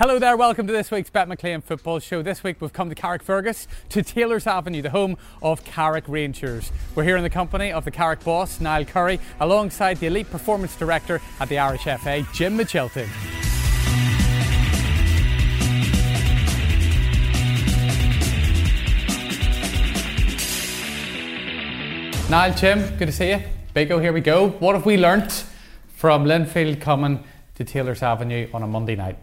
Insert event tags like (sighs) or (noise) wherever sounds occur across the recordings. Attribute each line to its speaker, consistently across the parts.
Speaker 1: Hello there, welcome to this week's Bet McLean Football Show. This week we've come to Carrickfergus to Taylor's Avenue, the home of Carrick Rangers. We're here in the company of the Carrick boss, Niall Currie, alongside the elite performance director at the Irish FA, Jim Magilton. Niall, Jim, good to see you. Bigo, here we go. What have we learnt from Linfield coming to Taylor's Avenue on a Monday night?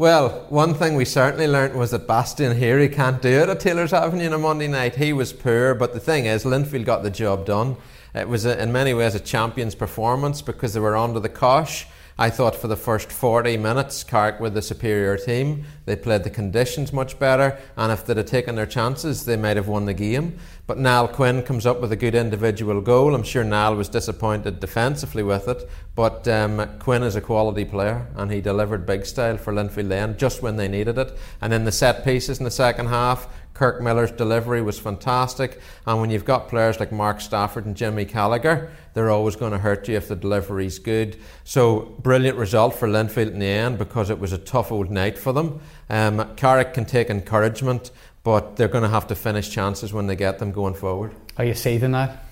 Speaker 2: Well, one thing we certainly learnt was that Bastien Héry can't do it at Taylor's Avenue on a Monday night. He was poor, but the thing is, Linfield got the job done. It was, a, in many ways, a champion's performance because they were under the cosh. I thought for the first 40 minutes, Carrick were the superior team. They played the conditions much better, and if they'd have taken their chances, they might have won the game. But Niall Quinn comes up with a good individual goal. I'm sure Niall was disappointed defensively with it, but um, Quinn is a quality player and he delivered big style for Linfield then just when they needed it. And then the set pieces in the second half, Kirk Millar's delivery was fantastic. And when you've got players like Mark Stafford and Jimmy Callacher, they're always going to hurt you if the delivery's good. So, brilliant result for Linfield in the end because it was a tough old night for them. Um, Carrick can take encouragement but they're going to have to finish chances when they get them going forward.
Speaker 1: Are you seeing that?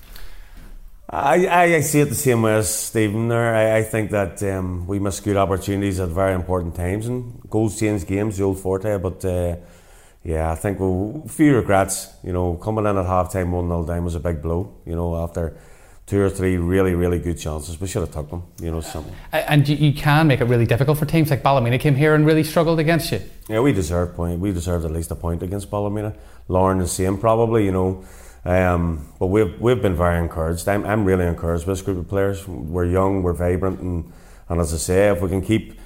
Speaker 3: I, I, see it the same way as Stephen there. I, I think that um, we miss good opportunities at very important times, and goals change games, the old forte. But uh, yeah, I think we'll, a few regrets. You know, coming in at halftime 1 0 down was a big blow, you know, after two or three really, really good chances. We should have took them, you know. Something.
Speaker 1: And you, can make it really difficult for teams like Ballymena came here and really struggled against you.
Speaker 3: Yeah, we deserved point. We deserved at least a point against Ballymena. Larne the same, probably, you know. Um, but we've we've been very encouraged. I'm, I'm really encouraged with this group of players. We're young, we're vibrant, and, and as I say, if we can keep.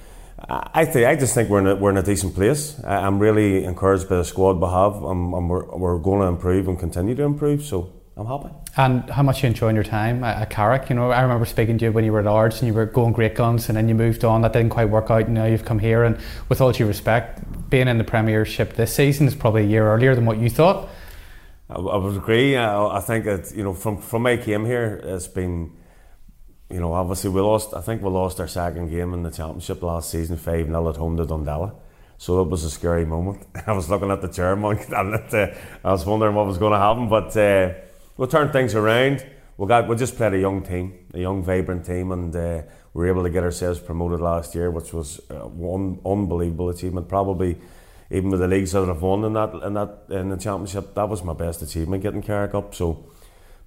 Speaker 3: I think I just think we're in a, we're in a decent place. I'm really encouraged by the squad we have, and, and we're, we're going to improve and continue to improve. So I'm happy.
Speaker 1: And how much you enjoying your time at, at Carrick? You know, I remember speaking to you when you were at Ards and you were going great guns, and then you moved on. That didn't quite work out. And now you've come here, and with all due respect, being in the Premiership this season is probably a year earlier than what you thought.
Speaker 3: I, I would agree. I, I think that you know, from from I came here, it's been. You know, obviously we lost. I think we lost our second game in the championship last season, five 0 at home to Dundela. So it was a scary moment. (laughs) I was looking at the chairman (laughs) and uh, I was wondering what was going to happen, but. Uh, we'll turn things around. We got we just played a young team, a young vibrant team, and uh, we were able to get ourselves promoted last year, which was uh, one unbelievable achievement. Probably even with the leagues that I've won in that in that in the championship, that was my best achievement getting Carrick up. So,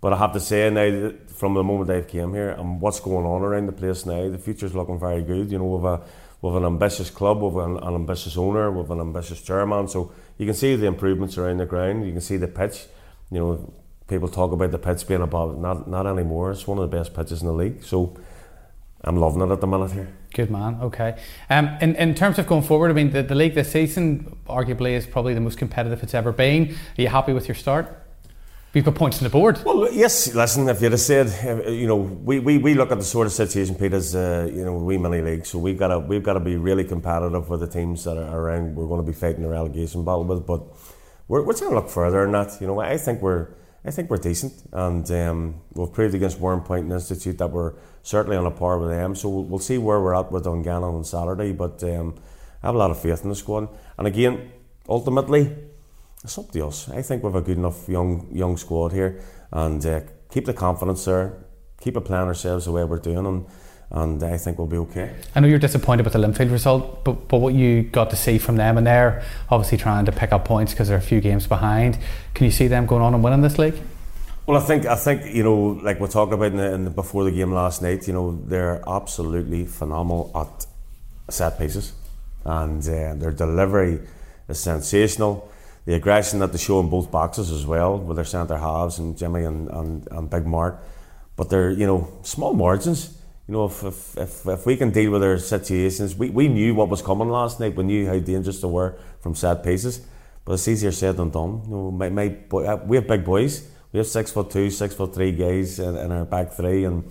Speaker 3: but I have to say now, from the moment I've came here and what's going on around the place now, the future's looking very good. You know, we've a we've an ambitious club, we've an, an ambitious owner, we've an ambitious chairman. So you can see the improvements around the ground. You can see the pitch. You know, people talk about the pitch being above, not not anymore. It's one of the best pitches in the league. So I'm loving it at the minute here.
Speaker 1: Good man. Okay. Um, in in terms of going forward, I mean the, the league this season arguably is probably the most competitive it's ever been. Are you happy with your start? You've got points on the board.
Speaker 3: Well, yes. Listen, if you'd have said, you know, we, we, we look at the sort of situation, Pete, as uh, you know, we mini league, so we've got to we've got to be really competitive with the teams that are around. We're going to be fighting the relegation battle with, but we're we're trying to look further than that. You know, I think we're I think we're decent, and um, we've proved against Warrenpoint Institute that we're certainly on a par with them. So we'll, we'll see where we're at with Dungannon on Saturday, but um, I have a lot of faith in the squad. And again, ultimately, it's up to us. I think we've a good enough young young squad here, and uh, keep the confidence there, keep it playing ourselves the way we're doing, and and I think we'll be okay.
Speaker 1: I know you're disappointed with the Linfield result, but, but what you got to see from them, and they're obviously trying to pick up points because they're a few games behind. Can you see them going on and winning this league?
Speaker 3: Well, I think I think you know, like we talked about in the, in the, before the game last night. You know, they're absolutely phenomenal at set pieces, and uh, their delivery is sensational. The aggression that they show in both boxes as well, with their centre halves and Jimmy and, and, and Big Mark. But they're you know small margins you know, if, if, if, if, we can deal with their situations, we, we knew what was coming last night. We knew how dangerous they were from set pieces. But it's easier said than done. You know, my, my boy, uh, we have big boys. We have six foot two, six foot three guys in, in our back three, and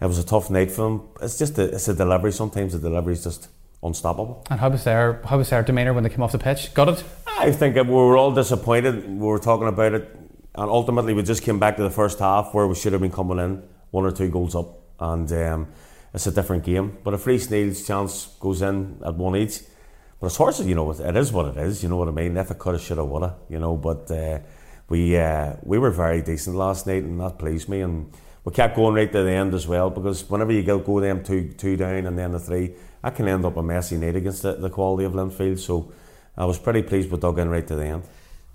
Speaker 3: it was a tough night for them. It's just a, it's a delivery. Sometimes the delivery is just unstoppable.
Speaker 1: And how was their how was their demeanour when they came off the pitch? Got it?
Speaker 3: I think we were all disappointed. We were talking about it, and ultimately we just came back to the first half where we should have been coming in one or two goals up and um, it's a different game. But if Reece Neal's chance goes in at one each, But as as you know, it is what it is. You know what I mean? If it coulda, shoulda, woulda. You know, but uh, we uh, we were very decent last night, and that pleased me. And we kept going right to the end as well because whenever you go go them two two down and then the three, that can end up a messy night against the, the quality of Linfield. So I was pretty pleased with dug in right to the end.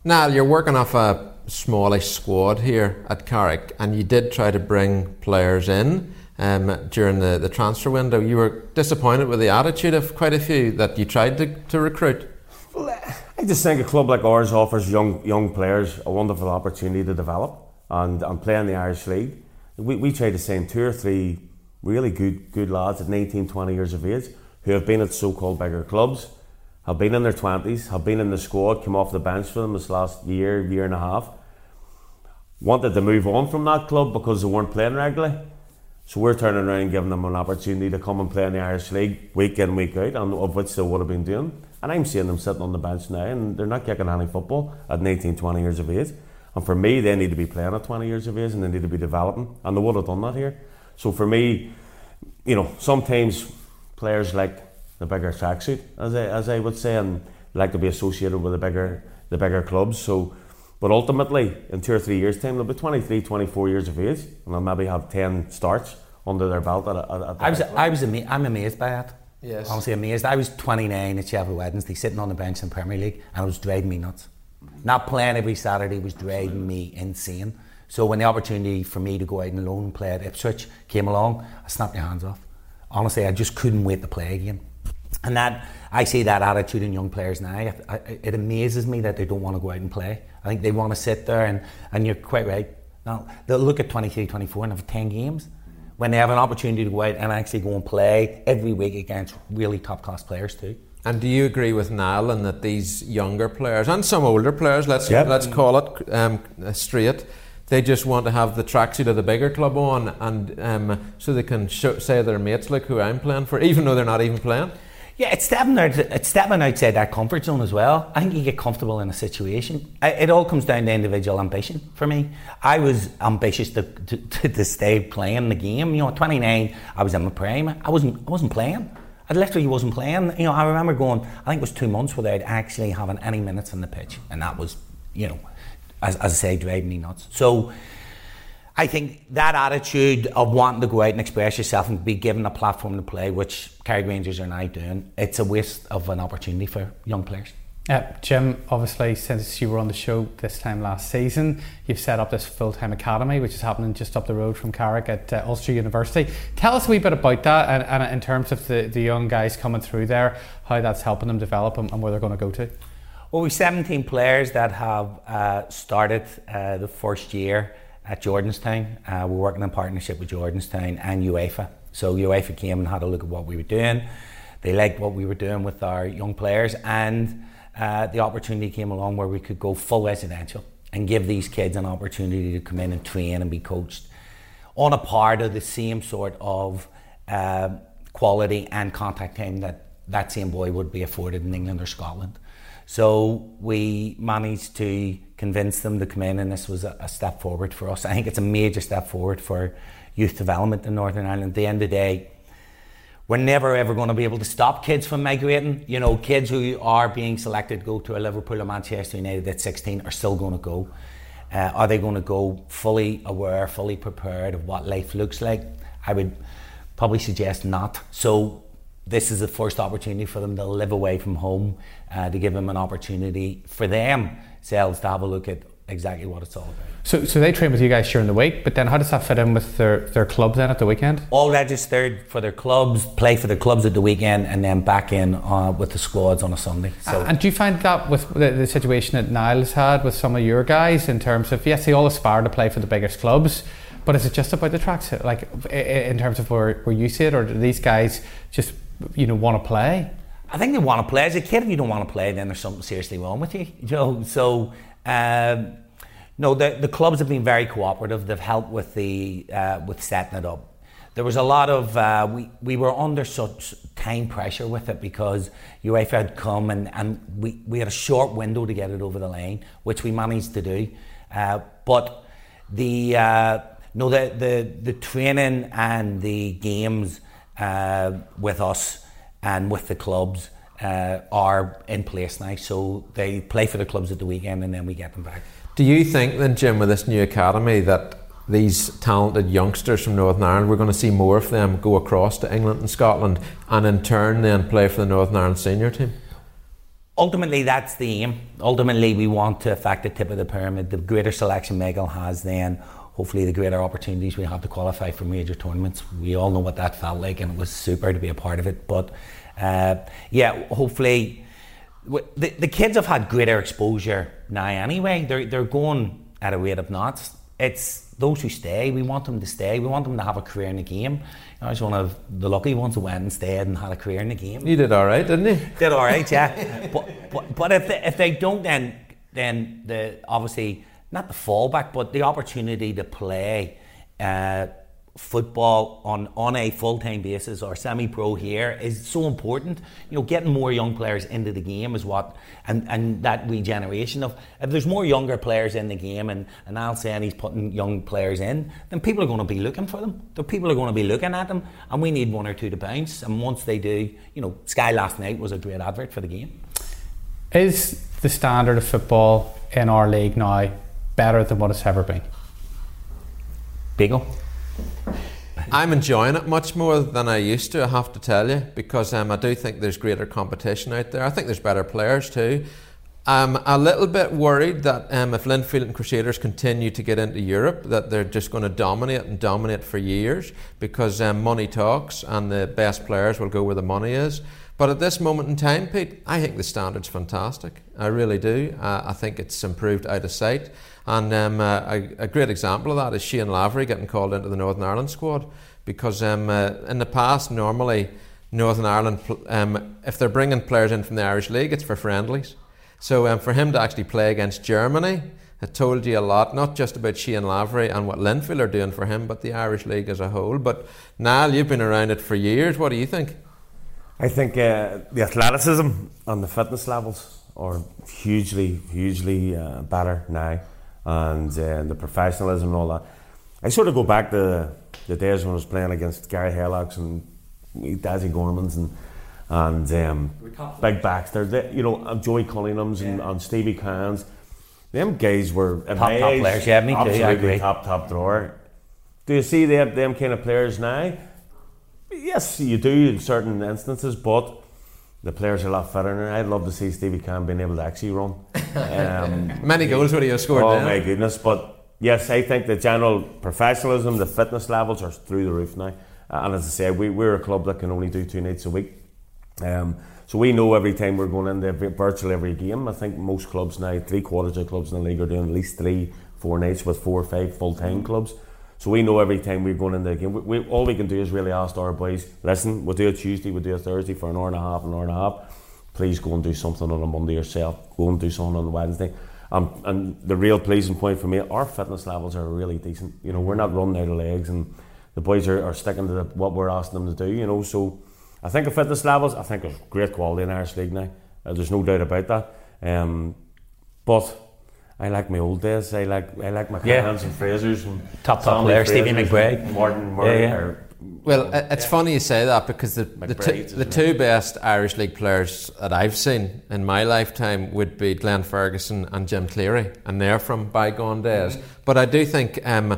Speaker 2: Now you're working off a smallish squad here at Carrick, and you did try to bring players in um, during the, the transfer window. You were disappointed with the attitude of quite a few that you tried to, to recruit.
Speaker 3: Well, I just think a club like ours offers young young players a wonderful opportunity to develop and, and play in the Irish League. We, we tried to send two or three really good good lads at 19, 20 years of age who have been at so-called bigger clubs, have been in their 20s, have been in the squad, come off the bench for them this last year, year and a half, wanted to move on from that club because they weren't playing regularly so we're turning around and giving them an opportunity to come and play in the Irish League week in, week out, and of which they would have been doing. And I'm seeing them sitting on the bench now, and they're not kicking any football at 19, 20 years of age. And for me, they need to be playing at 20 years of age, and they need to be developing, and they would have done that here. So for me, you know, sometimes players like the bigger tracksuit, as I, as I would say, and like to be associated with the bigger the bigger clubs. So but ultimately, in two or three years' time, they'll be 23, 24 years of age, and they'll maybe have 10 starts under their belt. At, at, at
Speaker 4: I was, I was ama- I'm amazed by that.
Speaker 2: Yes.
Speaker 4: Honestly, amazed. I was 29 at Sheffield Wednesday, sitting on the bench in Premier League, and it was driving me nuts. Not playing every Saturday was driving me insane. So when the opportunity for me to go out and alone and play at Ipswich came along, I snapped my hands off. Honestly, I just couldn't wait to play again. And that I see that attitude in young players now. I, I, it amazes me that they don't want to go out and play. I think they want to sit there, and, and you're quite right. Now, they'll look at 23, 24 and have 10 games when they have an opportunity to go out and actually go and play every week against really top class players too.
Speaker 2: And do you agree with Niall in that these younger players and some older players, let's
Speaker 3: Yep.
Speaker 2: let's call it um, straight, they just want to have the tracksuit of the bigger club on, and um, so they can show, say to their mates, "Look who I'm playing for," (laughs) even though they're not even playing.
Speaker 4: Yeah, it's stepping out. It's stepping outside that comfort zone as well. I think you get comfortable in a situation. I, it all comes down to individual ambition for me. I was ambitious to, (laughs) to, to, stay playing the game. You know, at 29, I was in my prime. I wasn't. I wasn't playing. I literally wasn't playing. You know, I remember going. I think it was two months without actually having any minutes on the pitch, and that was, you know, as, as I say, driving me nuts. So. I think that attitude of wanting to go out and express yourself and be given a platform to play, which Carrick Rangers are now doing, it's a waste of an opportunity for young players.
Speaker 1: Uh, Jim, obviously, since you were on the show this time last season, you've set up this full time academy, which is happening just up the road from Carrick at uh, Ulster University. Tell us a wee bit about that and, and in terms of the, the young guys coming through there, how that's helping them develop and, and where they're going to go to.
Speaker 4: Well, we've 17 players that have uh, started uh, the first year at Jordanstown. Uh, we're working in partnership with Jordanstown and UEFA. So UEFA came and had a look at what we were doing. They liked what we were doing with our young players, and uh, the opportunity came along where we could go full residential and give these kids an opportunity to come in and train and be coached on a part of the same sort of uh, quality and contact time that that same boy would be afforded in England or Scotland. So we managed to convince them to come in, and this was a, a, step forward for us. I think it's a major step forward for youth development in Northern Ireland. At the end of the day, we're never ever going to be able to stop kids from migrating. You know, kids who are being selected to go to a Liverpool or Manchester United at 16 are still going to go. Uh, are they going to go fully aware, fully prepared of what life looks like? I would probably suggest not. So this is the first opportunity for them to live away from home, uh, to give them an opportunity for themselves to have a look at exactly what it's all about.
Speaker 1: So, so they train with you guys during the week, but then how does that fit in with their, their club then at the weekend?
Speaker 4: All registered for their clubs, play for their clubs at the weekend, and then back in uh, with the squads on a Sunday. So,
Speaker 1: and do you find that with the, the situation that Niles had with some of your guys in terms of yes, they all aspire to play for the biggest clubs, but is it just about the tracks? Like in terms of where, where you see it, or do these guys just you know want to play?
Speaker 4: I think they want to play. As a kid, if you don't want to play, then there's something seriously wrong with you. (laughs) You know, so. Um, no, the, the clubs have been very cooperative. They've helped with the uh, with setting it up. There was a lot of uh, we we were under such time pressure with it because UEFA had come and, and we, we had a short window to get it over the line, which we managed to do. Uh, but the uh, no the, the the training and the games uh, with us and with the clubs uh, are in place now. So they play for the clubs at the weekend and then we get them back.
Speaker 2: Do you think then, Jim, with this new academy, that these talented youngsters from Northern Ireland, we're going to see more of them go across to England and Scotland and in turn then play for the Northern Ireland senior team?
Speaker 4: Ultimately, that's the aim. Ultimately, we want to affect the tip of the pyramid. The greater selection Megal has, then hopefully the greater opportunities we have to qualify for major tournaments. We all know what that felt like, and it was super to be a part of it. But uh, yeah, hopefully, the, the kids have had greater exposure now anyway. They're, they're going at a rate of knots. It's those who stay, we want them to stay. We want them to have a career in the game. I was one of the lucky ones who went and stayed and had a career in the game.
Speaker 2: You did all right, didn't you?
Speaker 4: Did all right, yeah. (laughs) but, but, but if, they, if they don't, then, then the obviously, not the fallback, but the opportunity to play. Uh, football on, on a full time basis or semi pro here is so important. You know, getting more young players into the game is what, and, and that regeneration of, if there's more younger players in the game and, and Al saying he's putting young players in, then people are going to be looking for them. The people are going to be looking at them, and we need one or two to bounce. And once they do, you know, Sky last night was a great advert for the game.
Speaker 1: Is the standard of football in our league now better than what it's ever been?
Speaker 4: Beagle?
Speaker 2: I'm enjoying it much more than I used to, I have to tell you, because um, I do think there's greater competition out there. I think there's better players too. I'm a little bit worried that um, if Linfield and Crusaders continue to get into Europe, that they're just going to dominate and dominate for years because um, money talks and the best players will go where the money is. But at this moment in time, Pete, I think the standard's fantastic. I really do. Uh, I think it's improved out of sight. And um, uh, a, a, great example of that is Shane Lavery getting called into the Northern Ireland squad because um, uh, in the past, normally Northern Ireland, um, if they're bringing players in from the Irish League, it's for friendlies. So um, for him to actually play against Germany, it told you a lot, not just about Shane Lavery and what Linfield are doing for him, but the Irish League as a whole. But Niall, you've been around it for years. What do you think?
Speaker 3: I think uh, the athleticism and the fitness levels are hugely, hugely uh, better now and uh, the professionalism and all that. I sort of go back to the days when I was playing against Gary Haylocks and Dazzy Gormans and and um, Big Baxter, they, you know, Joey Cunningham's yeah. and, and, Stevie Cans. Them guys were
Speaker 4: top top age, players. Yeah, me
Speaker 3: too.
Speaker 4: I agree.
Speaker 3: Top top drawer. Do you see them them kind of players now? Yes, you do in certain instances, but the players are a lot fitter now. I'd love to see Stevie Cam being able to actually run. (laughs)
Speaker 2: Um, Many goals would he have scored?
Speaker 3: Oh my goodness! But yes, I think the general professionalism, the fitness levels are through the roof now. Uh, and as I say, we, we're a club that can only do two nights a week. Um, so we know every time we're going into every, virtually every game. I think most clubs now, three quarters of clubs in the league are doing at least three, four nights with four or five full time clubs. So we know every time we're going into the game, we, we, all we can do is really ask our boys, listen, we'll do a Tuesday, we'll do a Thursday for an hour and a half, an hour and a half. Please go and do something on a Monday yourself. Go and do something on Wednesday. Um, and the real pleasing point for me, our fitness levels are really decent. You know, we're not running out of legs, and the boys are, are sticking to the, what we're asking them to do. You know, so I think of fitness levels, I think there's great quality in Irish League now. Uh, there's no doubt about that. Um, but I like my old days. I like I like my yeah. and Frasers and
Speaker 4: top top players, Stevie McBride,
Speaker 3: Martin, Martin yeah, yeah.
Speaker 2: Well, it's funny you say that because the the, t- the two best Irish League players that I've seen in my lifetime would be Glenn Ferguson and Jim Cleary, and they're from bygone days. Mm-hmm. But I do think, um,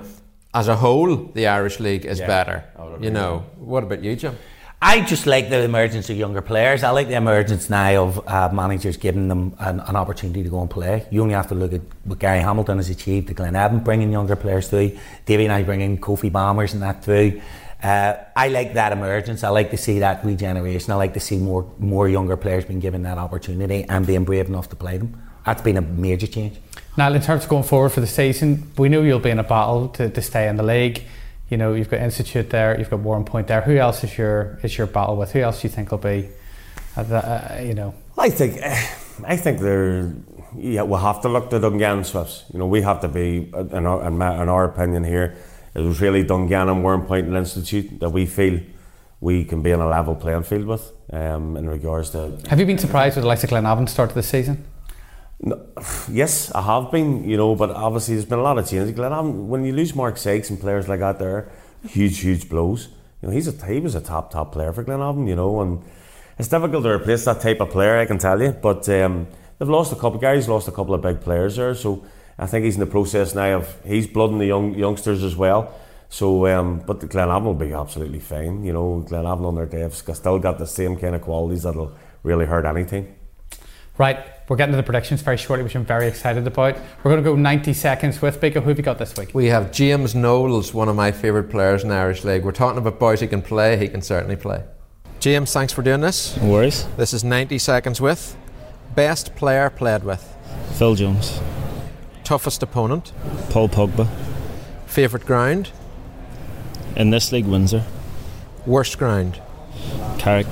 Speaker 2: as a whole, the Irish League is yeah, better. You know, what about you, Jim?
Speaker 4: I just like the emergence of younger players. I like the emergence now of uh, managers giving them an, an, opportunity to go and play. You only have to look at what Gary Hamilton has achieved, the Glenavon bringing younger players through, Davy and I bringing Kofi Bombers and that through. Uh, I like that emergence. I like to see that regeneration. I like to see more more younger players being given that opportunity and being brave enough to play them. That's been a major change.
Speaker 1: Now, in terms of going forward for the season, we know you'll be in a battle to, to stay in the league you know, you've got Institute there, you've got Warren Point there. Who else is your is your battle with? Who else do you think will be, the, uh, you know?
Speaker 3: I think, (sighs) I think they're. Yeah, we'll have to look to Dungannon Swifts. You know, we have to be, in our, in, my, in our opinion here, it was really Dungannon, Warrenpoint, and Institute that we feel we can be on a level playing field with um, in regards to.
Speaker 1: Have you been surprised with the likes of Glenavon start to the season?
Speaker 3: No, yes, I have been, you know, but obviously there's been a lot of changes. When you lose Mark Sykes and players like that, there, huge, huge blows. You know, he's a he was a top top player for Glenavon, you know, and it's difficult to replace that type of player, I can tell you. But um, they've lost a couple guys, lost a couple of big players there. So I think he's in the process now of he's blooding the young youngsters as well. So, um, but the Glenavon will be absolutely fine. You know, Glenavon on their day still got the same kind of qualities that'll really hurt anything.
Speaker 1: Right, we're getting to the predictions very shortly, which I'm very excited about. We're going to go 90 seconds with Biko. Who have you got this week?
Speaker 2: We have James Knowles, one of my favourite players in the Irish League. We're talking about boys who can play, he can certainly play. James, thanks for doing this.
Speaker 5: No worries.
Speaker 2: This is 90 seconds with. Best player played with.
Speaker 5: Phil Jones.
Speaker 2: Toughest opponent.
Speaker 5: Paul Pogba.
Speaker 2: Favourite ground.
Speaker 5: In this league, Windsor.
Speaker 2: Worst ground.
Speaker 5: Carrick.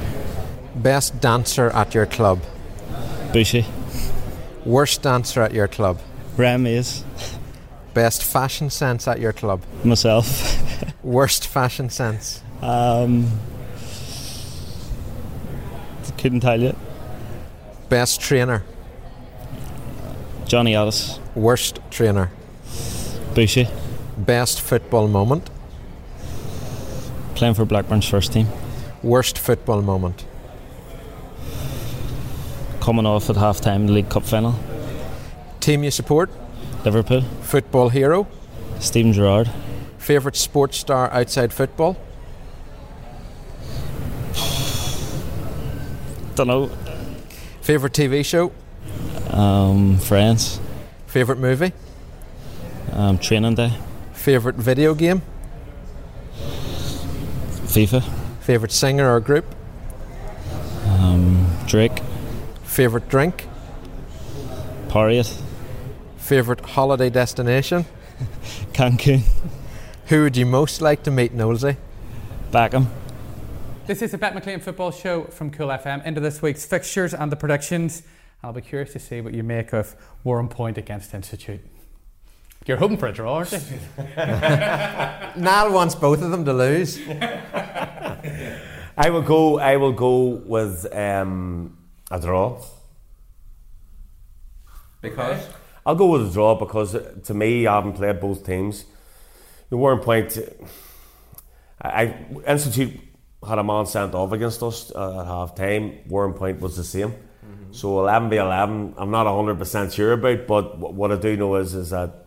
Speaker 2: Best dancer at your club.
Speaker 5: Bushy.
Speaker 2: Worst dancer at your club.
Speaker 5: Ram is.
Speaker 2: Best fashion sense at your club.
Speaker 5: Myself.
Speaker 2: Worst fashion sense.
Speaker 5: Um, couldn't tell you.
Speaker 2: Best trainer.
Speaker 5: Johnny Ellis.
Speaker 2: Worst trainer.
Speaker 5: Bushy.
Speaker 2: Best football moment.
Speaker 5: Playing for Blackburn's first team.
Speaker 2: Worst football moment.
Speaker 5: Coming off at half time, the League Cup final.
Speaker 2: Team you support.
Speaker 5: Liverpool.
Speaker 2: Football hero.
Speaker 5: Steven Gerrard.
Speaker 2: Favourite sports star outside football.
Speaker 5: Don't know.
Speaker 2: Favourite TV show.
Speaker 5: Um, Friends.
Speaker 2: Favourite movie.
Speaker 5: Um, training day.
Speaker 2: Favourite video game.
Speaker 5: FIFA.
Speaker 2: Favourite singer or group.
Speaker 5: Um, Drake.
Speaker 2: Favourite drink.
Speaker 5: Porriett.
Speaker 2: Favourite holiday destination. (laughs)
Speaker 5: Cancun.
Speaker 2: Who would you most like to meet, Knowlesy?
Speaker 5: Beckham.
Speaker 1: This is the Bet McLean Football Show from Cool FM. Into this week's fixtures and the predictions. I'll be curious to see what you make of Warren Point against Institute. You're hoping for a draw, aren't you? (laughs)
Speaker 2: Niall wants both of them to lose. (laughs)
Speaker 3: I will go. I will go with um, a draw.
Speaker 2: Because?
Speaker 3: I'll go with a draw because uh, to me, I haven't played both teams. The Warrenpoint, I, I Institute had a man sent off against us uh, at half time. Warrenpoint was the same. Mm-hmm. So 11 by 11, I'm not 100% sure about, but what I do know is is that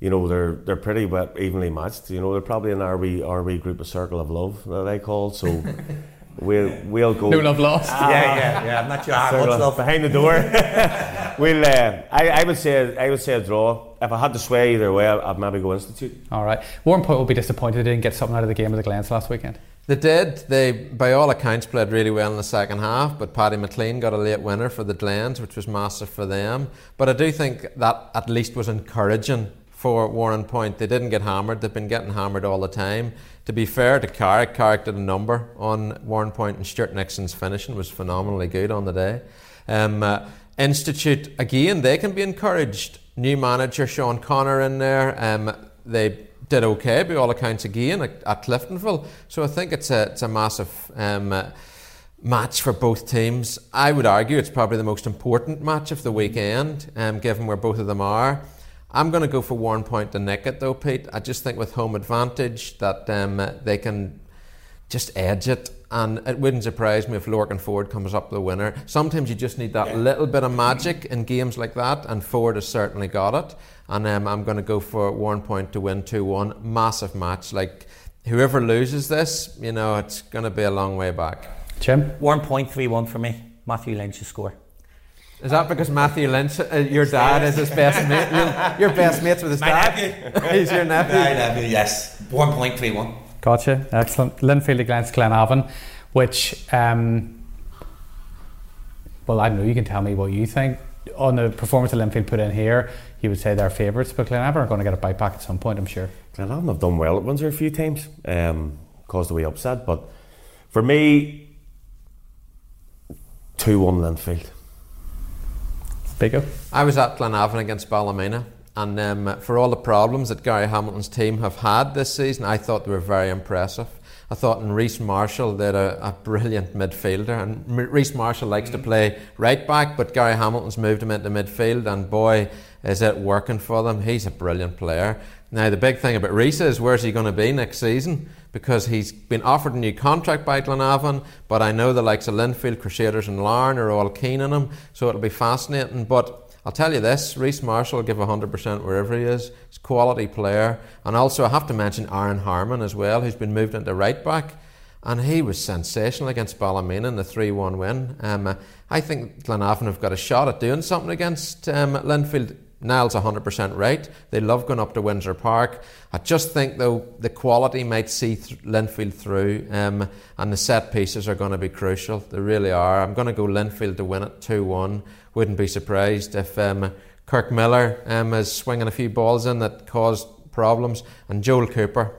Speaker 3: you know they're they're pretty well evenly matched. You know they're probably an RB RB group, a circle of love that I call. So (laughs) we'll we'll go.
Speaker 1: No love lost.
Speaker 4: yeah, yeah, yeah. I'm not sure how much love.
Speaker 3: behind the (laughs) door. (laughs) we'll. Uh, I, I would say I would say a draw. If I had to sway either way, I'd maybe go Institute.
Speaker 1: All right. Warren Point will be disappointed they didn't get something out of the game of the Glens last weekend.
Speaker 2: They did. They, by all accounts, played really well in the second half. But Paddy McClean got a late winner for the Glens, which was massive for them. But I do think that at least was encouraging for Warren Point. They didn't get hammered. They've been getting hammered all the time. To be fair to Carrick, Carrick did a number on Warrenpoint, and Stuart Nixon's finishing was phenomenally good on the day. Um, uh, Institute again, they can be encouraged. New manager Sean Connor in there. Um, they did okay by all accounts again at, at Cliftonville. So I think it's a it's a massive. Um, uh, match for both teams. I would argue it's probably the most important match of the weekend, um, given where both of them are. I'm going to go for Warrenpoint to nick it though, Pete. I just think with home advantage that um, they can just edge it, and it wouldn't surprise me if Lorcan Forde comes up the winner. Sometimes you just need that yeah. little bit of magic in games like that, and Forde has certainly got it. And um, I'm going to go for Warrenpoint to win 2 1. Massive match. Like, whoever loses this, you know, it's going to be a long way back.
Speaker 1: Jim?
Speaker 4: Warrenpoint 3 1 for me. Matthew Lynch score.
Speaker 2: Is that because Matthew Lynch, uh, your dad, is his best mate? Your, your best mates with his
Speaker 4: My
Speaker 2: dad?
Speaker 4: nephew.
Speaker 2: He's your nephew?
Speaker 4: My nephew, yes. Warrenpoint 1.
Speaker 1: Gotcha. Excellent. Linfield against Glenavon, which, um, well, I don't know, you can tell me what you think. On the performance that Linfield put in here, you would say they're favourites, but Glenavon are going to get a bite back at some point, I'm sure.
Speaker 3: Glenavon have done well at Windsor a few times, um, caused a wee upset, but for me, 2 1 Linfield.
Speaker 1: Bigger.
Speaker 2: I was at Glenavon against Ballymena, and um, for all the problems that Gary Hamilton's team have had this season, I thought they were very impressive. I thought in Rhys Marshall they had a, a brilliant midfielder, and Rhys Marshall likes to play right back, but Gary Hamilton's moved him into midfield, and boy, is it working for them. He's a brilliant player. Now, the big thing about Risa is where's he going to be next season? Because he's been offered a new contract by Glenavon, but I know the likes of Linfield, Crusaders, and Larne are all keen on him, so it'll be fascinating. But I'll tell you this Rhys Marshall will give 100% wherever he is. He's a quality player. And also, I have to mention Aaron Harmon as well, who's been moved into right back. And he was sensational against Ballymena in the 3 1 win. Um, I think Glenavon have got a shot at doing something against um, Linfield. Niall's 100% right. They love going up to Windsor Park. I just think, though, the quality might see th- Linfield through, um, and the set pieces are going to be crucial. They really are. I'm going to go Linfield to win it 2 1. Wouldn't be surprised if um, Kirk Millar um, is swinging a few balls in that caused problems. And Joel Cooper,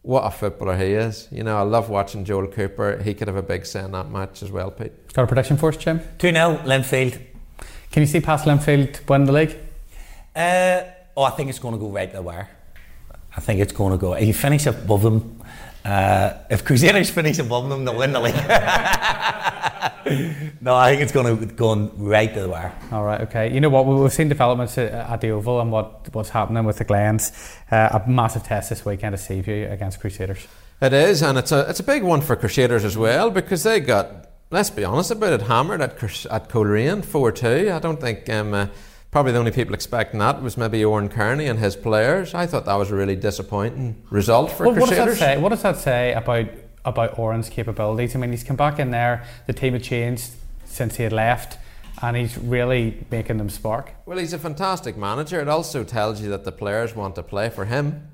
Speaker 2: what a footballer he is. You know, I love watching Joel Cooper. He could have a big say in that match as well, Pete.
Speaker 1: Got a prediction for us, Jim?
Speaker 4: 2 0, Linfield.
Speaker 1: Can you see past Linfield win the league?
Speaker 4: Uh, oh, I think it's going to go right to the wire. I think it's going to go. If you finish above them, uh, if Crusaders (laughs) finish above them, they'll win the league. (laughs) no, I think it's going to go right to the wire.
Speaker 1: All right, okay. You know what? We've seen developments at the Oval and what, what's happening with the Glens. Uh, a massive test this weekend at Seaview against Crusaders.
Speaker 2: It is, and it's a it's a big one for Crusaders as well because they got let's be honest about it hammered at at Coleraine four two. I don't think um, uh, probably the only people expecting that was maybe Oran Kearney and his players. I thought that was a really disappointing result for
Speaker 1: well,
Speaker 2: Crusaders.
Speaker 1: What does that say? What does that say about about Oran's capabilities? I mean, he's come back in there. The team had changed since he had left. And he's really making them spark.
Speaker 2: Well, he's a fantastic manager. It also tells you that the players want to play for him.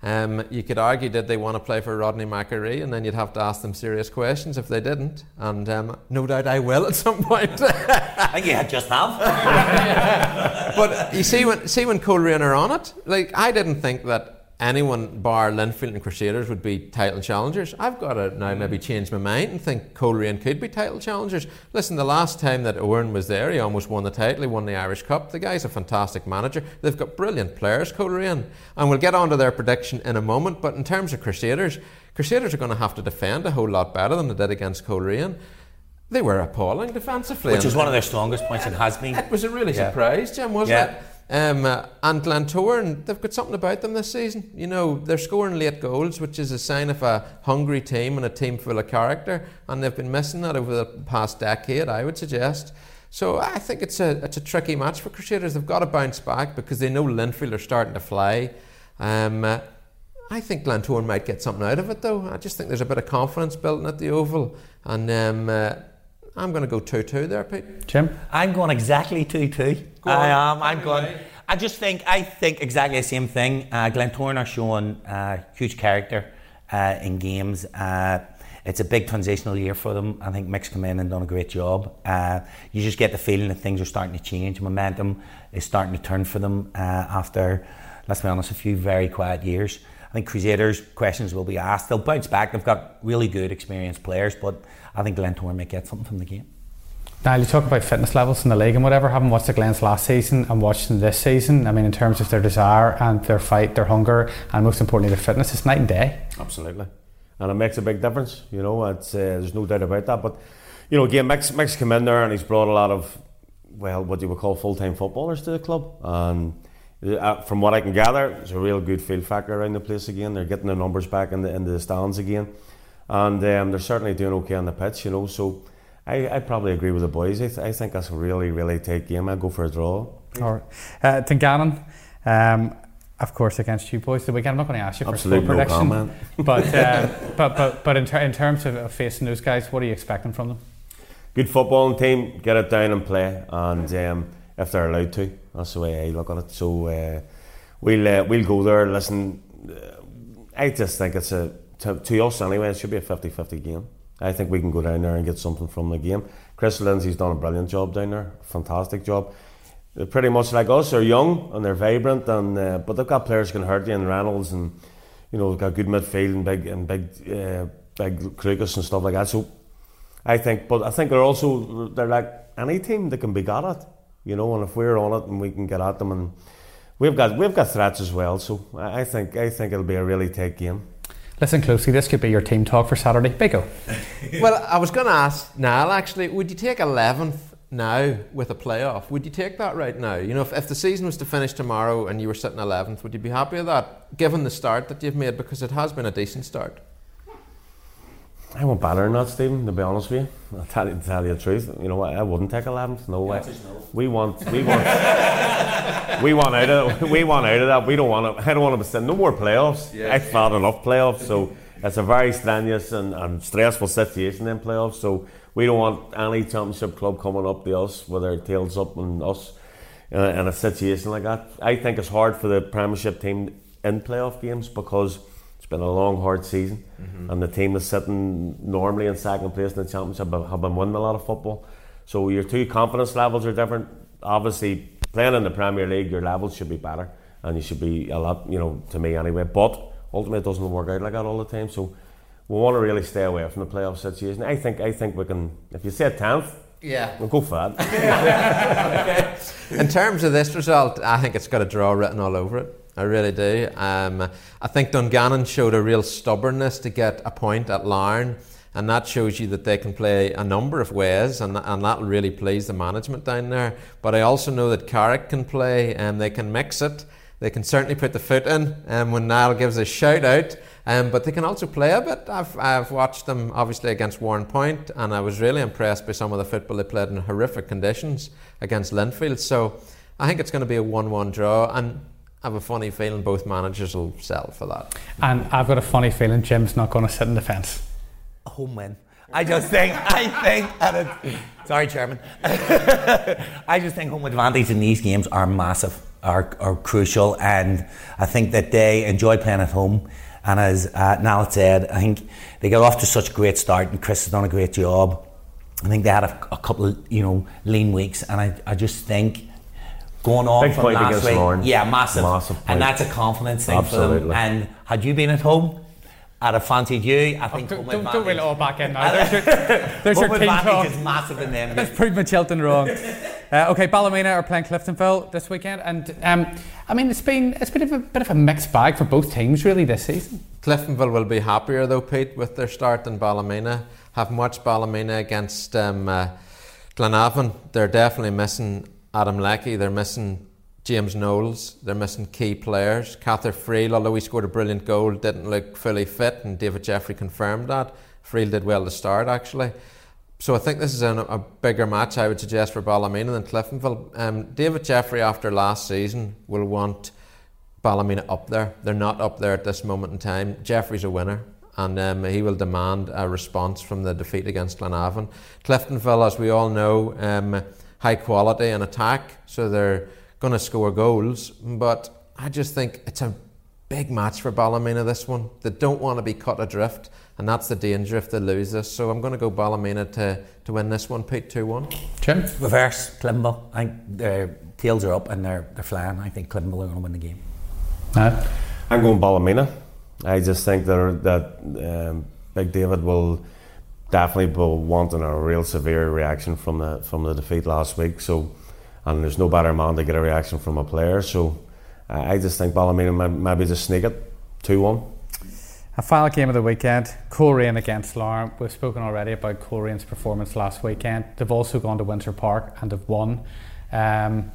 Speaker 2: Um, you could argue, did they want to play for Rodney McAree? And then you'd have to ask them serious questions if they didn't. And um, no doubt I will at some point. (laughs)
Speaker 4: I think you just have. (laughs)
Speaker 2: but you see, when see when Coleraine are on it, like I didn't think that anyone bar Linfield and Crusaders would be title challengers. I've got to now maybe change my mind and think Coleraine could be title challengers. Listen, the last time that Oran was there, he almost won the title. He won the Irish Cup. The guy's a fantastic manager. They've got brilliant players, Coleraine. And we'll get on to their prediction in a moment. But in terms of Crusaders, Crusaders are going to have to defend a whole lot better than they did against Coleraine. They were appalling defensively.
Speaker 4: Which was one of their strongest points and has been.
Speaker 2: It was a really
Speaker 4: Yeah.
Speaker 2: surprise, Jim, wasn't
Speaker 4: Yeah.
Speaker 2: it? Um, uh, and Glentoran, they've got something about them this season. You know, they're scoring late goals, which is a sign of a hungry team and a team full of character. And they've been missing that over the past decade, I would suggest. So I think it's a it's a tricky match for Crusaders. They've got to bounce back because they know Linfield are starting to fly. Um, uh, I think Glentoran might get something out of it, though. I just think there's a bit of confidence building at the Oval, and um, uh, I'm going to go two-two there, Pete.
Speaker 1: Jim?
Speaker 4: I'm going exactly 2 2.
Speaker 2: Go
Speaker 4: I
Speaker 2: on.
Speaker 4: am. I'm going. I just think, I think exactly the same thing. Uh, Glentoran are showing uh, huge character uh, in games. Uh, it's a big transitional year for them. I think Mick's come in and done a great job. Uh, you just get the feeling that things are starting to change. Momentum is starting to turn for them uh, after, let's be honest, a few very quiet years. I think Crusaders questions will be asked. They'll bounce back. They've got really good, experienced players, but I think Glentoran might get something from the game.
Speaker 1: Now, you talk about fitness levels in the league and whatever. Having watched the Glens last season and watched them this season, I mean, in terms of their desire and their fight, their hunger, and most importantly, their fitness, it's night and day.
Speaker 3: Absolutely. And it makes a big difference, you know, uh, there's no doubt about that. But, you know, again, Mick's, Mick's come in there and he's brought a lot of, well, what you would call full time footballers to the club. And uh, from what I can gather, there's a real good field factor around the place again. They're getting their numbers back in the, in the stands again. And um, they're certainly doing okay on the pitch, you know. So I, I probably agree with the boys. I, th- I think that's a really, really tight game. I'd go for a draw.
Speaker 1: All right. Uh, Dungannon, um, of course, against you boys the weekend. I'm not going to ask you for a full
Speaker 3: no
Speaker 1: prediction,
Speaker 3: comment. (laughs)
Speaker 1: but, uh, but but but in, ter- in terms of of facing those guys, what are you expecting from them?
Speaker 3: good footballing team, get it down and play, and um, if they're allowed to, that's the way I look at it. So uh, we'll uh, we'll go there. Listen, uh, I just think it's a to, to us anyway. It should be a 50-50 game. I think we can go down there and get something from the game. Kris Lindsay's done a brilliant job down there, fantastic job. They're pretty much like us. They're young and they're vibrant, and uh, but they've got players can hurt you and Reynolds and you know they've got good midfield and big and big uh, big Krukus and stuff like that. So I think, but I think they're also they're like any team that can be got at, you know. And if we're on it and we can get at them, and we've got we've got threats as well. So I think I think it'll be a really tight game.
Speaker 1: Listen closely. This could be your team talk for Saturday. Biko. (laughs)
Speaker 2: Well, I was going to ask Niall actually, would you take 11th now with a playoff. Would you take that right now? You know, if, if the season was to finish tomorrow and you were sitting 11th, would you be happy with that, given the start that you've made? Because it has been a decent start.
Speaker 3: I want better than that, Stephen. To be honest with you, I'll tell you, to tell you the truth. You know, I, I wouldn't take 11th. No way. We want, we want, we want out of, we want out of that. We don't want to. I don't want to be no more playoffs. I've had enough playoffs. So it's a very strenuous and, and stressful situation in playoffs. So we don't want any championship club coming up to us with their tails up on us uh, in a situation like that. I think it's hard for the Premiership team in playoff games because been a long, hard season,
Speaker 2: Mm-hmm.
Speaker 3: and the team is sitting normally in second place in the championship have have been winning a lot of football. So your two confidence levels are different. Obviously, playing in the Premier League, your levels should be better, and you should be a lot, you know, to me anyway. But ultimately, it doesn't work out like that all the time. So we want to really stay away from the playoff situation. I think I think we can. If you say tenth,
Speaker 2: Yeah.
Speaker 3: we'll go for that. (laughs)
Speaker 2: In terms of this result, I think it's got a draw written all over it. I really do. Um, I think Dungannon showed a real stubbornness to get a point at Larne, and that shows you that they can play a number of ways, and, and that really please the management down there. But I also know that Carrick can play, and they can mix it. They can certainly put the foot in um, when Niall gives a shout out, um, but they can also play a bit. I've, I've watched them obviously against Warren Point, and I was really impressed by some of the football they played in horrific conditions against Linfield. So I think it's going to be a 1 1 draw, and I have a funny feeling both managers will settle for that.
Speaker 1: And I've got a funny feeling Jim's not going to sit in the fence.
Speaker 4: a home win. I just think, I think, and it, sorry, Chairman. (laughs) I just think home advantage in these games are massive, are, are crucial, and I think that they enjoy playing at home. And as uh, Niall said, I think they got off to such a great start, and Kris has done a great job. I think they had a, a couple of you know lean weeks, and I, I just think going on
Speaker 3: Big
Speaker 4: from last
Speaker 3: against
Speaker 4: week,
Speaker 3: Larne.
Speaker 4: yeah, massive,
Speaker 3: Massive
Speaker 4: and that's a confidence thing for them.
Speaker 3: Absolutely.
Speaker 4: And had you been at home, I'd have fancied you. I think
Speaker 1: Don't,
Speaker 4: home
Speaker 1: don't, don't reel it all back in now. There's your, there's your team talk.
Speaker 4: is massive in them.
Speaker 1: Let's prove Chilton wrong. (laughs) Uh, okay, Ballymena are playing Cliftonville this weekend, and um, I mean it's been it's been a bit of a mixed bag for both teams really this season.
Speaker 2: Cliftonville will be happier though, Pete, with their start than Ballymena. Having watched Ballymena against um, uh, Glenavon, they're definitely missing Adam Lecky. They're missing James Knowles. They're missing key players. Cathair Friel, although he scored a brilliant goal, didn't look fully fit, and David Jeffrey confirmed that. Friel did well to start actually. So I think this is an, a bigger match, I would suggest, for Ballymena than Cliftonville. Um, David Jeffrey, after last season, will want Ballymena up there. They're not up there at this moment in time. Jeffrey's a winner, and um, he will demand a response from the defeat against Glenavon. Cliftonville, as we all know, um, high quality and attack, so they're going to score goals. But I just think it's a big match for Ballymena, this one. They don't want to be cut adrift, and that's the danger if they lose this. So I'm going to go Ballymena to, to win this one, Pete 2 1.
Speaker 1: Jim,
Speaker 4: Reverse, Cliftonville. I think their tails are up and they're, they're flying. I think Cliftonville are going to win the game.
Speaker 1: no.
Speaker 3: I'm going Ballymena. I just think that that um, Big David will definitely wanting a real severe reaction from the from the defeat last week. So, and there's no better man to get a reaction from a player. So, uh, I just think Ballymena might, maybe just sneak it two one.
Speaker 1: A final game of the weekend, Coleraine against Larne. We've spoken already about Coleraine's performance last weekend. They've also gone to Windsor Park and have won. Um,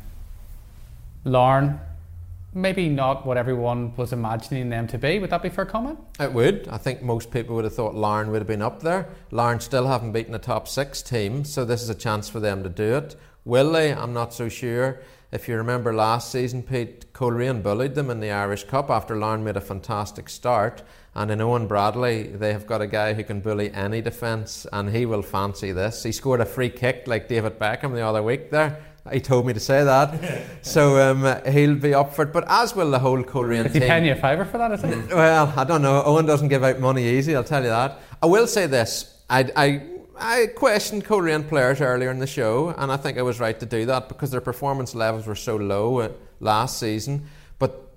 Speaker 1: maybe not what everyone was imagining them to be. Would that be fair comment?
Speaker 2: It would. I think most people would have thought Larne would have been up there. Larne still haven't beaten a top six team, so this is a chance for them to do it. Will they? I'm not so sure. If you remember last season, Pete Coleraine bullied them in the Irish Cup after Larne made a fantastic start. And in Owen Bradley, they have got a guy who can bully any defence, and he will fancy this. He scored a free kick like David Beckham the other week there. He told me to say that. (laughs) so um, he'll be up for it. But as will the whole Coleraine
Speaker 1: Is he
Speaker 2: team.
Speaker 1: paying you a fiver for that, is it?
Speaker 2: Well, I don't know. Owen doesn't give out money easy, I'll tell you that. I will say this. I, I, I questioned Coleraine players earlier in the show, and I think I was right to do that because their performance levels were so low uh, last season. But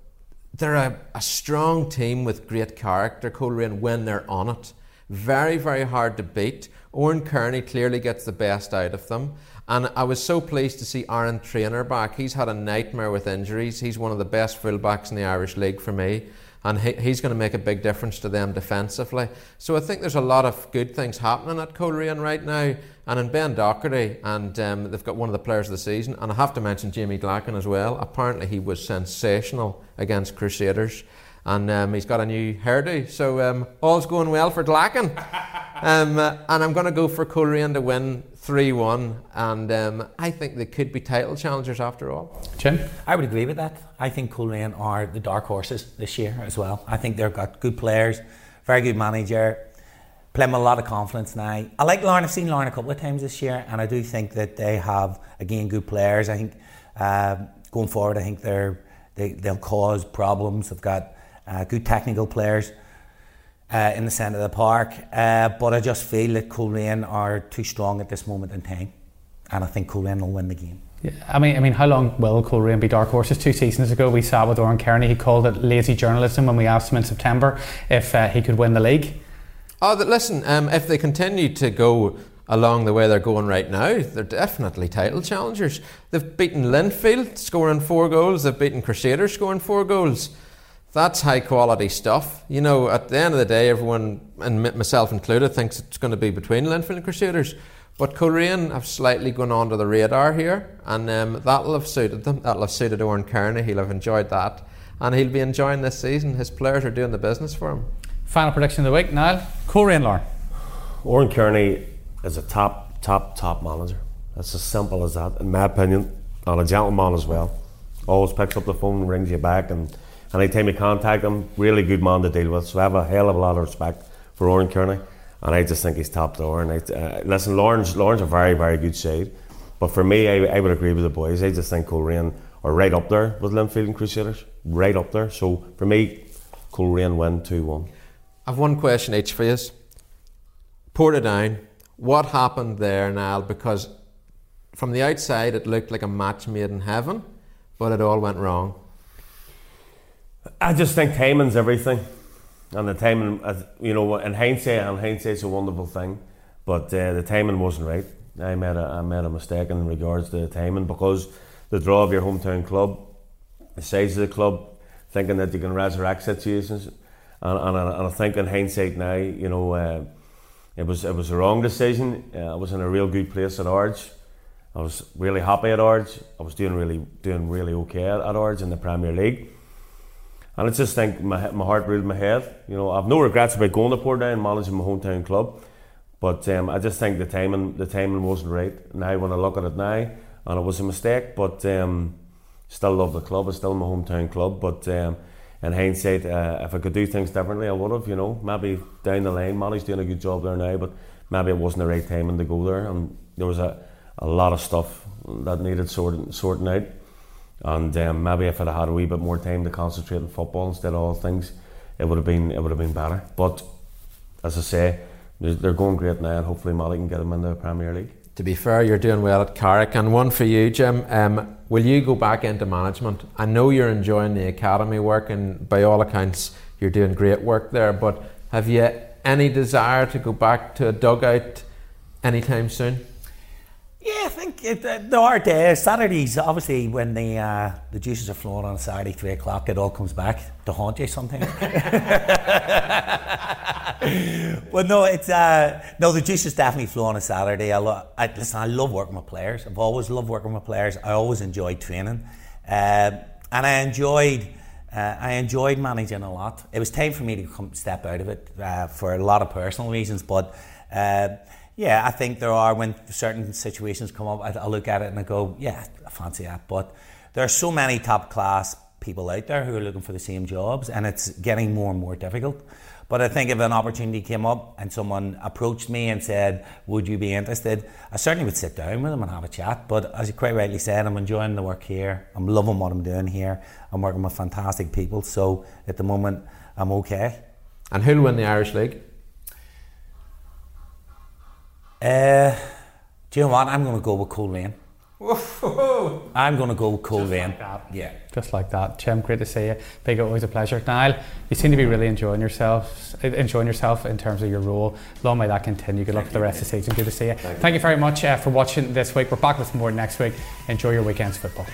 Speaker 2: they're a, a strong team with great character, Coleraine, when they're on it. Very, very hard to beat. Oran Kearney clearly gets the best out of them. And I was so pleased to see Aaron Traynor back. He's had a nightmare with injuries. He's one of the best fullbacks in the Irish League for me. and he, he's going to make a big difference to them defensively. So I think there's a lot of good things happening at Coleraine right now, and in Ben Doherty, and um, they've got one of the players of the season, and I have to mention Jamie Glackin as well. Apparently, he was sensational against Crusaders and um, he's got a new hairdo. So um, all's going well for Glackin. (laughs) um, and I'm going to go for Coleraine to win 3 1. And um, I think they could be title challengers after all.
Speaker 1: Jim?
Speaker 4: I would agree with that. I think Coleraine are the dark horses this year as well. I think they've got good players, very good manager, playing with a lot of confidence now. I like Larne. I've seen Larne a couple of times this year, and I do think that they have, again, good players. I think uh, going forward, I think they're, they, they'll cause problems. They've got uh, good technical players uh, in the centre of the park. Uh, but I just feel that Coleraine are too strong at this moment in time, and I think Coleraine will win the game.
Speaker 1: Yeah, I mean, I mean, how long will Coleraine be dark horses? Two seasons ago, we sat with Oran Kearney. He called it lazy journalism when we asked him in September if uh, he could win the league.
Speaker 2: Oh, listen, um, if they continue to go along the way they're going right now, they're definitely title challengers. They've beaten Linfield, scoring four goals. They've beaten Crusaders, scoring four goals that's high quality stuff. You know, at the end of the day, everyone, and myself included, thinks it's going to be between Linfield and Crusaders. But Coleraine have slightly gone under the radar here, and um, that'll have suited them. That'll have suited Oran Kearney. He'll have enjoyed that, and he'll be enjoying this season. His players are doing the business for him.
Speaker 1: Final prediction of the week, Niall. Coleraine Larne.
Speaker 3: Oran Kearney is a top, top, top manager. That's as simple as that, in my opinion, and a gentleman as well. Always picks up the phone, and rings you back, and anytime you contact him, really good man to deal with. So I have a hell of a lot of respect for Oran Kearney, and I just think he's top door. And I, uh, listen, Larne, Larne a very, very good side, but for me, I, I would agree with the boys. I just think Coleraine are right up there with Linfield and Crusaders, right up there. So for me, Coleraine win two one.
Speaker 2: I've one question each for you. Portadown, what happened there, Niall? Because from the outside, it looked like a match made in heaven, but it all went wrong.
Speaker 3: I just think timing's everything, and the timing, you know, in hindsight, and hindsight's a wonderful thing, but uh, the timing wasn't right. I made a I made a mistake in regards to the timing because the draw of your hometown club, the size of the club, thinking that you can resurrect situations, and, and, and I think in hindsight now, you know, uh, it was it was a wrong decision. Uh, I was in a real good place at Ards. I was really happy at Ards. I was doing really doing really okay at, at in the Premier League. And I just think my, my heart ruled my head. You know, I've no regrets about going to Portadown and managing my hometown club. But um, I just think the timing the timing wasn't right. Now when I look at it now, and it was a mistake, but um, still love the club. It's still my hometown club. But um, in hindsight, uh, if I could do things differently, I would have. You know, maybe down the line, Molly's doing a good job there now, but maybe it wasn't the right timing to go there. And there was a, a lot of stuff that needed sorting sorting out. And um, maybe if I'd had a wee bit more time to concentrate on football instead of all things, it would have been it would have been better. But as I say, they're going great now, and hopefully Molly can get them in the Premier League.
Speaker 2: To be fair, you're doing well at Carrick, and one for you, Jim. Um, will you go back into management? I know you're enjoying the academy work, and by all accounts, you're doing great work there. But have you any desire to go back to a dugout anytime soon?
Speaker 4: Yeah, I think it, uh, there are days. Saturdays, obviously, when the uh, the juices are flowing on a Saturday, three o'clock, it all comes back to haunt you sometimes. (laughs) well, no, it's uh, no, the juices definitely flow on a Saturday. I, lo- I listen. I love working with players. I've always loved working with players. I always enjoyed training, uh, and I enjoyed. Uh, I enjoyed managing a lot. It was time for me to come step out of it uh, for a lot of personal reasons, but uh, yeah, I think there are when certain situations come up, I, I look at it and I go, yeah, I fancy that. But there are so many top class people out there who are looking for the same jobs, and it's getting more and more difficult. But I think if an opportunity came up and someone approached me and said, Would you be interested? I certainly would sit down with them and have a chat. But as you quite rightly said, I'm enjoying the work here. I'm loving what I'm doing here. I'm working with fantastic people. So at the moment, I'm okay.
Speaker 2: And who'll win the Irish League?
Speaker 4: Uh, do you know what? I'm going to go with Coleraine. I'm going to go with Coleraine.
Speaker 1: Like
Speaker 4: yeah.
Speaker 1: Just like that. Jim, great to see you. Big, always a pleasure. Niall, you seem to be really enjoying yourself, enjoying yourself in terms of your role. Long may that continue. Good luck for the rest of the season. Good to see you. Thank, Thank you very much uh, for watching this week. We're back with more next week. Enjoy your weekend's football.